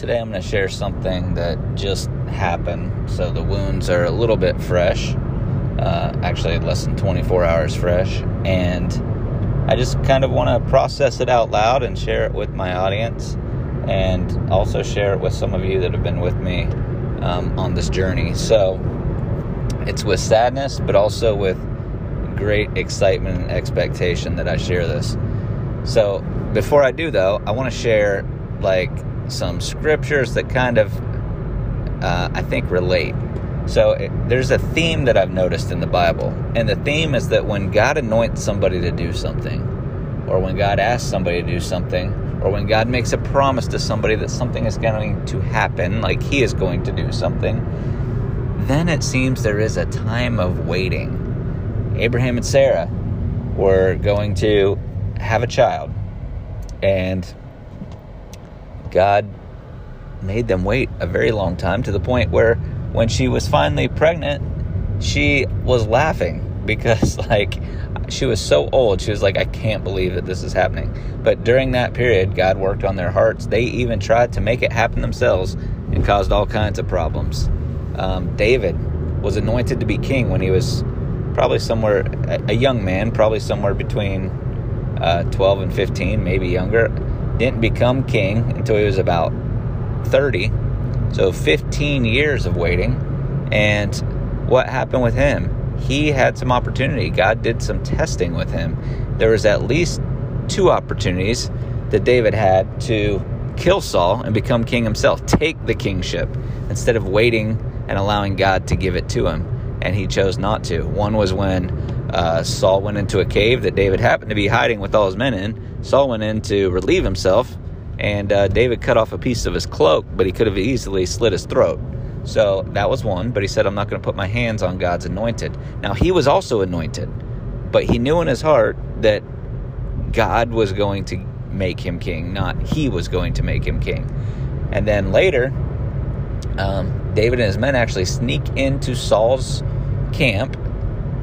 Today I'm going to share something that just happened. So the wounds are a little bit fresh, uh, actually less than 24 hours fresh. And I just kind of want to process it out loud and share it with my audience and also share it with some of you that have been with me um, on this journey. So it's with sadness, but also with great excitement and expectation that I share this. So before I do, though, I want to share like some scriptures that kind of, uh, I think, relate. So it, there's a theme that I've noticed in the Bible, and the theme is that when God anoints somebody to do something, or when God asks somebody to do something, or when God makes a promise to somebody that something is going to happen, like He is going to do something, then it seems there is a time of waiting. Abraham and Sarah were going to have a child, and God made them wait a very long time to the point where when she was finally pregnant, she was laughing because, like, she was so old. She was like, I can't believe that this is happening. But during that period, God worked on their hearts. They even tried to make it happen themselves and caused all kinds of problems. Um, David was anointed to be king when he was probably somewhere, a young man, probably somewhere between uh, 12 and 15, maybe younger didn't become king until he was about 30. So 15 years of waiting. And what happened with him? He had some opportunity. God did some testing with him. There was at least two opportunities that David had to kill Saul and become king himself, take the kingship instead of waiting and allowing God to give it to him. And he chose not to. One was when uh, Saul went into a cave that David happened to be hiding with all his men in Saul went in to relieve himself, and uh, David cut off a piece of his cloak, but he could have easily slit his throat. So that was one, but he said, I'm not going to put my hands on God's anointed. Now, he was also anointed, but he knew in his heart that God was going to make him king, not he was going to make him king. And then later, um, David and his men actually sneak into Saul's camp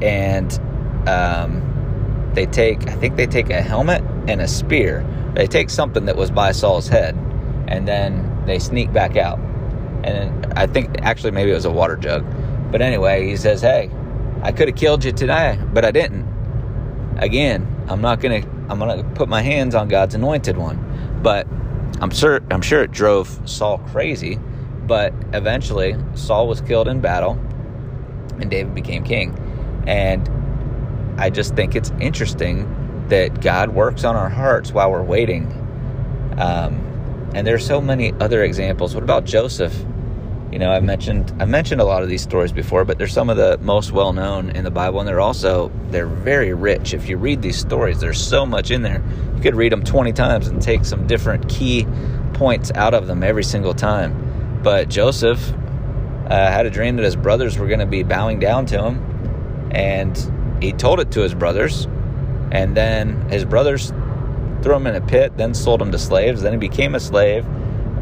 and um, they take, I think they take a helmet and a spear. They take something that was by Saul's head, and then they sneak back out. And I think actually maybe it was a water jug. But anyway, he says, "Hey, I could have killed you today, but I didn't. Again, I'm not gonna. I'm gonna put my hands on God's anointed one. But I'm sure. I'm sure it drove Saul crazy. But eventually, Saul was killed in battle, and David became king. And I just think it's interesting that God works on our hearts while we're waiting. Um, and there's so many other examples. What about Joseph? You know, I've mentioned I've mentioned a lot of these stories before, but they're some of the most well known in the Bible, and they're also they're very rich. If you read these stories, there's so much in there. You could read them 20 times and take some different key points out of them every single time. But Joseph uh, had a dream that his brothers were going to be bowing down to him, and he told it to his brothers and then his brothers threw him in a pit, then sold him to slaves. Then he became a slave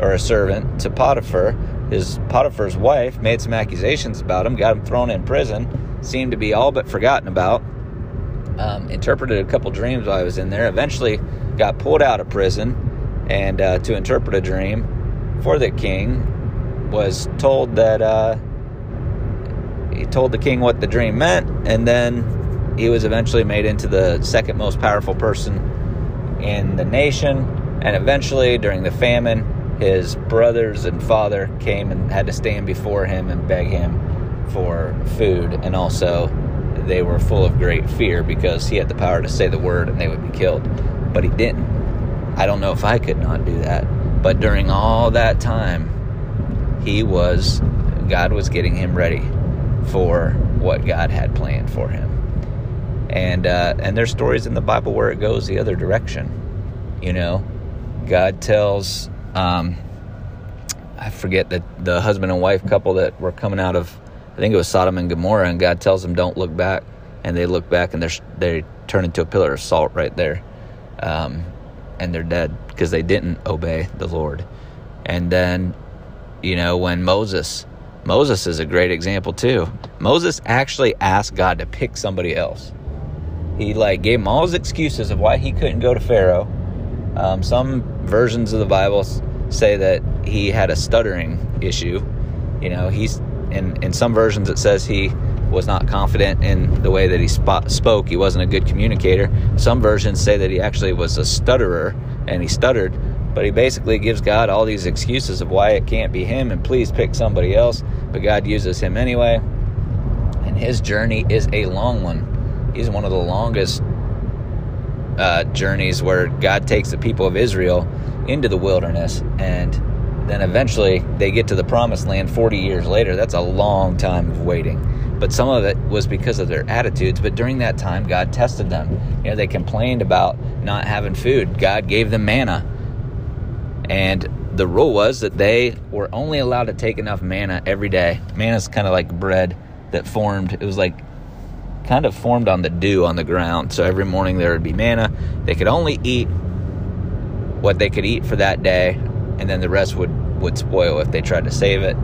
or a servant to Potiphar. His Potiphar's wife made some accusations about him, got him thrown in prison, seemed to be all but forgotten about. Um, interpreted a couple dreams while I was in there. Eventually, got pulled out of prison and uh, to interpret a dream for the king. Was told that uh, he told the king what the dream meant, and then he was eventually made into the second most powerful person in the nation. And eventually, during the famine, his brothers and father came and had to stand before him and beg him for food. And also, they were full of great fear because he had the power to say the word and they would be killed. But he didn't. I don't know if I could not do that. But during all that time, he was, God was getting him ready for what God had planned for him and uh, and there's stories in the Bible where it goes the other direction. You know, God tells um, I forget that the husband and wife couple that were coming out of I think it was Sodom and Gomorrah, and God tells them don't look back, and they look back and they're they turn into a pillar of salt right there, um, and they're dead because they didn't obey the Lord. And then, you know, when Moses Moses is a great example too. Moses actually asked God to pick somebody else. He like gave him all his excuses of why he couldn't go to Pharaoh. Um, some versions of the Bible say that he had a stuttering issue. You know, he's in in some versions it says he was not confident in the way that he spot, spoke. He wasn't a good communicator. Some versions say that he actually was a stutterer and he stuttered. But he basically gives God all these excuses of why it can't be him and please pick somebody else. But God uses him anyway. And his journey is a long one. He's one of the longest uh, journeys where God takes the people of Israel into the wilderness and then eventually they get to the promised land 40 years later. That's a long time of waiting. But some of it was because of their attitudes. But during that time, God tested them. You know, they complained about not having food. God gave them manna. And the rule was that they were only allowed to take enough manna every day. Manna is kind of like bread that formed, it was like kind of formed on the dew on the ground. So every morning there would be manna. They could only eat what they could eat for that day, and then the rest would, would spoil if they tried to save it,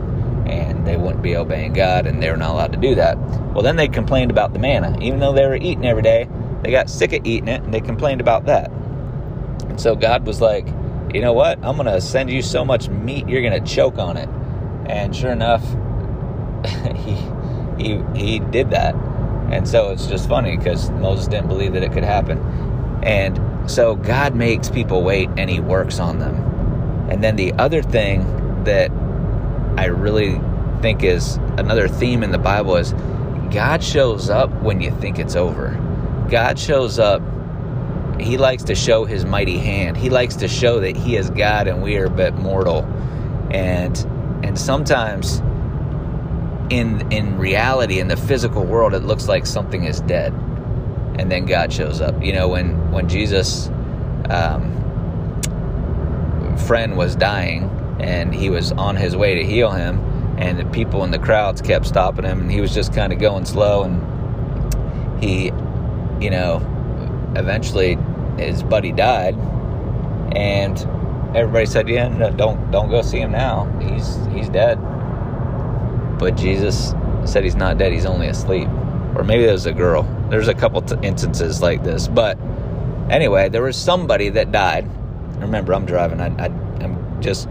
and they wouldn't be obeying God, and they were not allowed to do that. Well, then they complained about the manna. Even though they were eating every day, they got sick of eating it, and they complained about that. And so God was like, you know what? I'm going to send you so much meat, you're going to choke on it. And sure enough, he, he, he did that. And so it's just funny because Moses didn't believe that it could happen. And so God makes people wait and he works on them. And then the other thing that I really think is another theme in the Bible is God shows up when you think it's over. God shows up. He likes to show his mighty hand. He likes to show that he is God and we are but mortal. And and sometimes in in reality in the physical world it looks like something is dead. And then god shows up. You know when when jesus um, friend was dying and he was on his way to heal him and the people in the crowds kept stopping him and he was just kind of going slow and he you know eventually his buddy died and everybody said yeah no, don't don't go see him now. He's he's dead but Jesus said he's not dead, he's only asleep. Or maybe it was a girl. There's a couple t- instances like this. But anyway, there was somebody that died. Remember, I'm driving. I, I, I'm just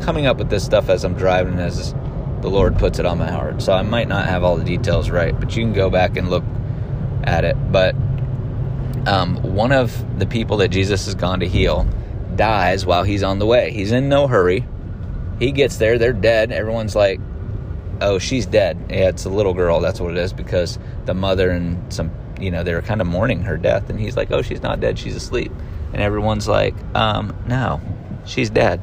coming up with this stuff as I'm driving, as the Lord puts it on my heart. So I might not have all the details right, but you can go back and look at it. But um, one of the people that Jesus has gone to heal dies while he's on the way. He's in no hurry. He gets there, they're dead. Everyone's like, oh, she's dead. Yeah, it's a little girl. That's what it is because the mother and some, you know, they were kind of mourning her death. And he's like, oh, she's not dead. She's asleep. And everyone's like, um, no, she's dead.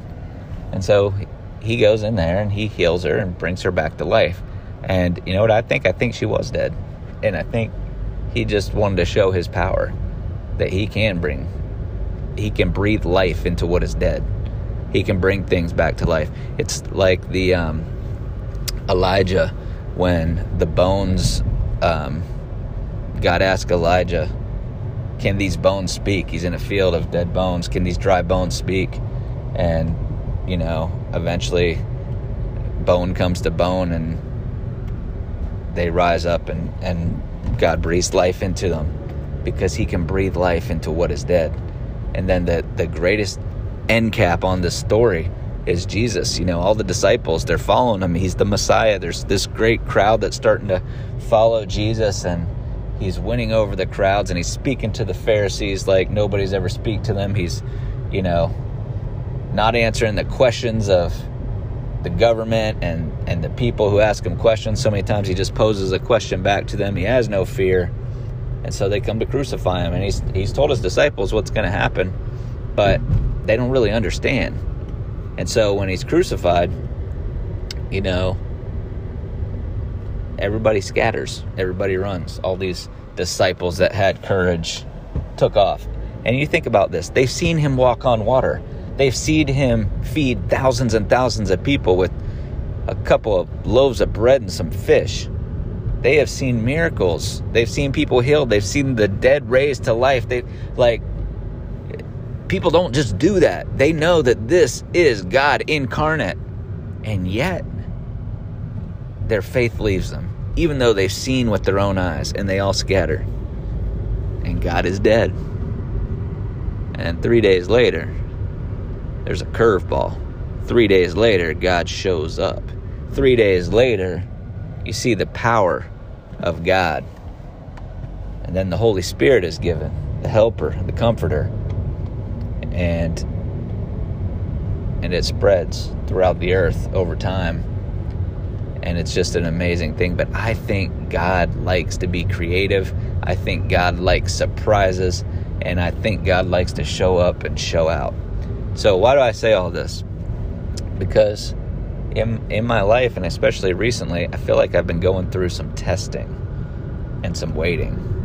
And so he goes in there and he heals her and brings her back to life. And you know what I think? I think she was dead. And I think he just wanted to show his power that he can bring, he can breathe life into what is dead. He can bring things back to life. It's like the, um, Elijah when the bones, um, God asked Elijah, Can these bones speak? He's in a field of dead bones. Can these dry bones speak? And, you know, eventually bone comes to bone and they rise up and, and God breathes life into them because he can breathe life into what is dead. And then the, the greatest end cap on this story is Jesus. You know, all the disciples, they're following him. He's the Messiah. There's this great crowd that's starting to follow Jesus and he's winning over the crowds and he's speaking to the Pharisees like nobody's ever speak to them. He's, you know, not answering the questions of the government and and the people who ask him questions. So many times he just poses a question back to them. He has no fear. And so they come to crucify him and he's he's told his disciples what's going to happen, but they don't really understand and so when he's crucified, you know, everybody scatters, everybody runs. All these disciples that had courage took off. And you think about this they've seen him walk on water, they've seen him feed thousands and thousands of people with a couple of loaves of bread and some fish. They have seen miracles. They've seen people healed. They've seen the dead raised to life. They like People don't just do that. They know that this is God incarnate. And yet, their faith leaves them, even though they've seen with their own eyes, and they all scatter. And God is dead. And three days later, there's a curveball Three days later, God shows up. Three days later, you see the power of God. And then the Holy Spirit is given, the helper, the comforter. And and it spreads throughout the earth over time. And it's just an amazing thing. But I think God likes to be creative. I think God likes surprises. And I think God likes to show up and show out. So, why do I say all this? Because in, in my life, and especially recently, I feel like I've been going through some testing and some waiting.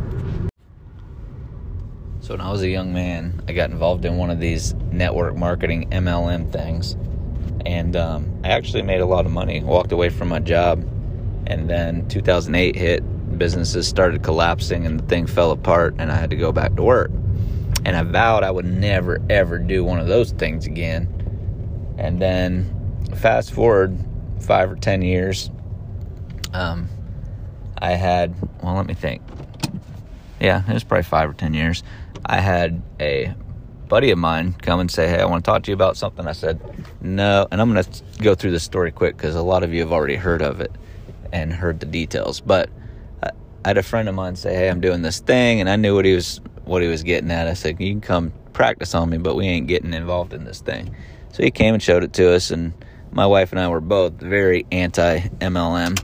So, when I was a young man, I got involved in one of these network marketing MLM things. And um, I actually made a lot of money, walked away from my job. And then 2008 hit, businesses started collapsing, and the thing fell apart, and I had to go back to work. And I vowed I would never, ever do one of those things again. And then fast forward five or ten years, um, I had, well, let me think. Yeah, it was probably five or ten years. I had a buddy of mine come and say, Hey, I want to talk to you about something. I said, No. And I'm going to go through the story quick because a lot of you have already heard of it and heard the details. But I had a friend of mine say, Hey, I'm doing this thing. And I knew what he was, what he was getting at. I said, You can come practice on me, but we ain't getting involved in this thing. So he came and showed it to us. And my wife and I were both very anti MLM.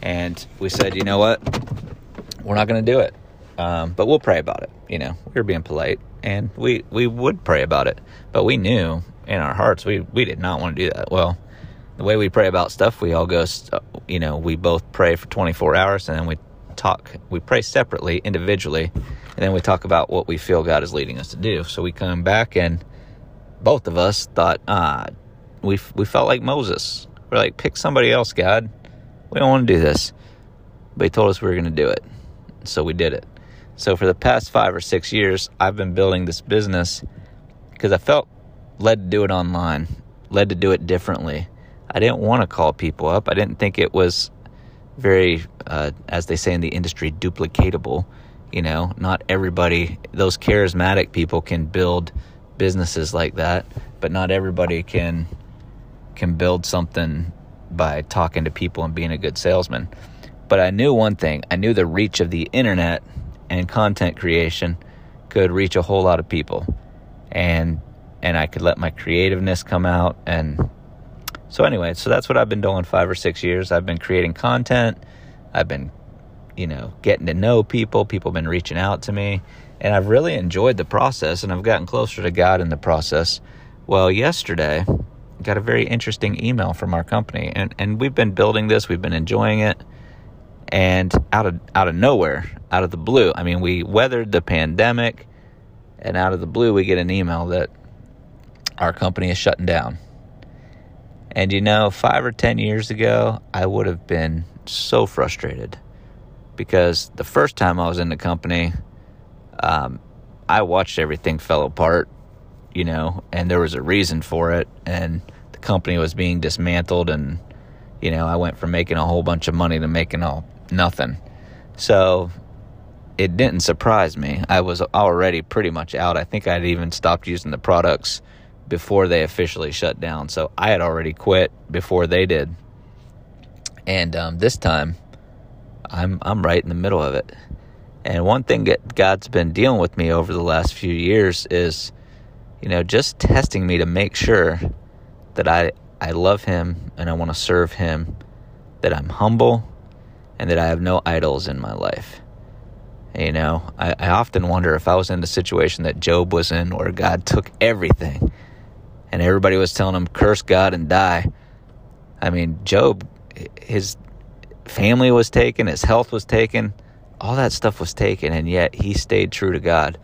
And we said, You know what? We're not going to do it. Um, but we'll pray about it. You know, we were being polite and we, we would pray about it. But we knew in our hearts we, we did not want to do that. Well, the way we pray about stuff, we all go, you know, we both pray for 24 hours and then we talk, we pray separately, individually, and then we talk about what we feel God is leading us to do. So we come back and both of us thought, ah, we, we felt like Moses. We're like, pick somebody else, God. We don't want to do this. But he told us we were going to do it. So we did it. So for the past five or six years, I've been building this business because I felt led to do it online, led to do it differently. I didn't want to call people up. I didn't think it was very, uh, as they say in the industry, duplicatable. You know, not everybody, those charismatic people can build businesses like that, but not everybody can can build something by talking to people and being a good salesman. But I knew one thing. I knew the reach of the internet and content creation could reach a whole lot of people. And and I could let my creativeness come out and so anyway so that's what I've been doing 5 or 6 years. I've been creating content. I've been you know getting to know people. People have been reaching out to me. And I've really enjoyed the process and I've gotten closer to God in the process. Well yesterday got a very interesting email from our company and and we've been building this. We've been enjoying it and out of out of nowhere, out of the blue. I mean, we weathered the pandemic, and out of the blue, we get an email that our company is shutting down. And you know, five or ten years ago, I would have been so frustrated because the first time I was in the company, um, I watched everything fell apart, you know, and there was a reason for it, and the company was being dismantled and you know, I went from making a whole bunch of money to making all nothing. So it didn't surprise me. I was already pretty much out. I think I'd even stopped using the products before they officially shut down. So I had already quit before they did. And um, this time, I'm I'm right in the middle of it. And one thing that God's been dealing with me over the last few years is, you know, just testing me to make sure that I I love Him and I want to serve Him, that I'm humble and that I have no idols in my life. You know, I, I often wonder if I was in the situation that Job was in, where God took everything and everybody was telling him, curse God and die. I mean, Job, his family was taken, his health was taken, all that stuff was taken, and yet he stayed true to God.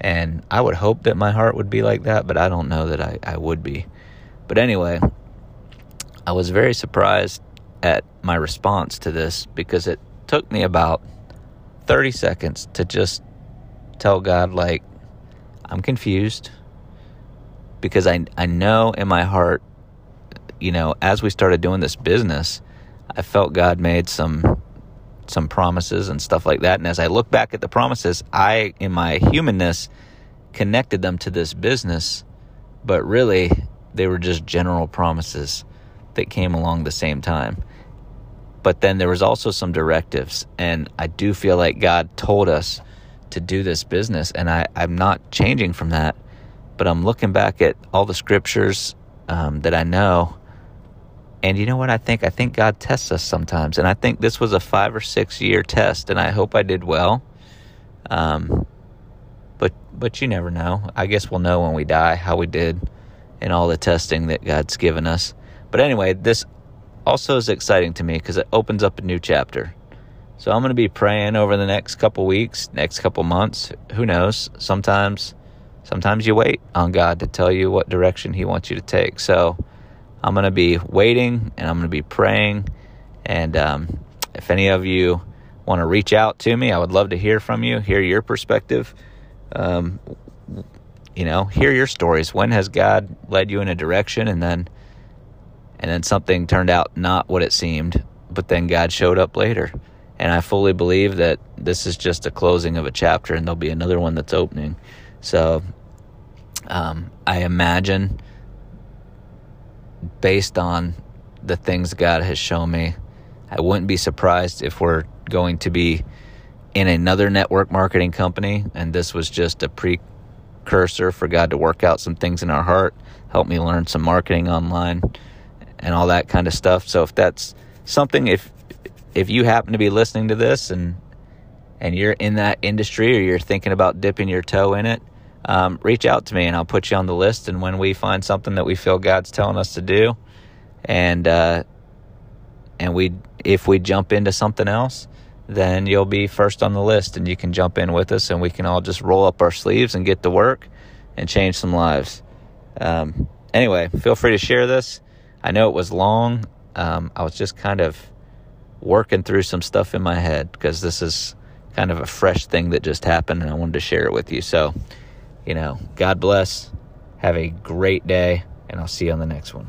And I would hope that my heart would be like that, but I don't know that I, I would be. But anyway, I was very surprised at my response to this because it took me about 30 seconds to just tell God, like, I'm confused because I, I know in my heart, you know, as we started doing this business, I felt God made some some promises and stuff like that. And as I look back at the promises, I, in my humanness, connected them to this business, but really they were just general promises that came along the same time. But then there was also some directives, and I do feel like God told us to do this business, and I, I'm not changing from that. But I'm looking back at all the scriptures um, that I know, and you know what I think? I think God tests us sometimes, and I think this was a five or six year test, and I hope I did well. Um, but but you never know. I guess we'll know when we die how we did in all the testing that God's given us. But anyway, this also is exciting to me because it opens up a new chapter. So I'm going to be praying over the next couple weeks, next couple months. Who knows? Sometimes, sometimes you wait on God to tell you what direction He wants you to take. So I'm going to be waiting and I'm going to be praying. And um, if any of you want to reach out to me, I would love to hear from you, hear your perspective. Um, you know, hear your stories. When has God led you in a direction and then and then something turned out not what it seemed, but then God showed up later. And I fully believe that this is just a closing of a chapter and there'll be another one that's opening. So um, I imagine, based on the things God has shown me, I wouldn't be surprised if we're going to be in another network marketing company and this was just a precursor for God to work out some things in our heart, help me learn some marketing online and all that kind of stuff. So if that's something if if you happen to be listening to this and and you're in that industry or you're thinking about dipping your toe in it, um, reach out to me and I'll put you on the list. And when we find something that we feel God's telling us to do, and uh, and we if we jump into something else, then you'll be first on the list and you can jump in with us and we can all just roll up our sleeves and get to work and change some lives. Um, anyway, feel free to share this. I know it was long. Um, I was just kind of working through some stuff in my head because this is kind of a fresh thing that just happened and I wanted to share it with you. So, you know, God bless. Have a great day, and I'll see you on the next one.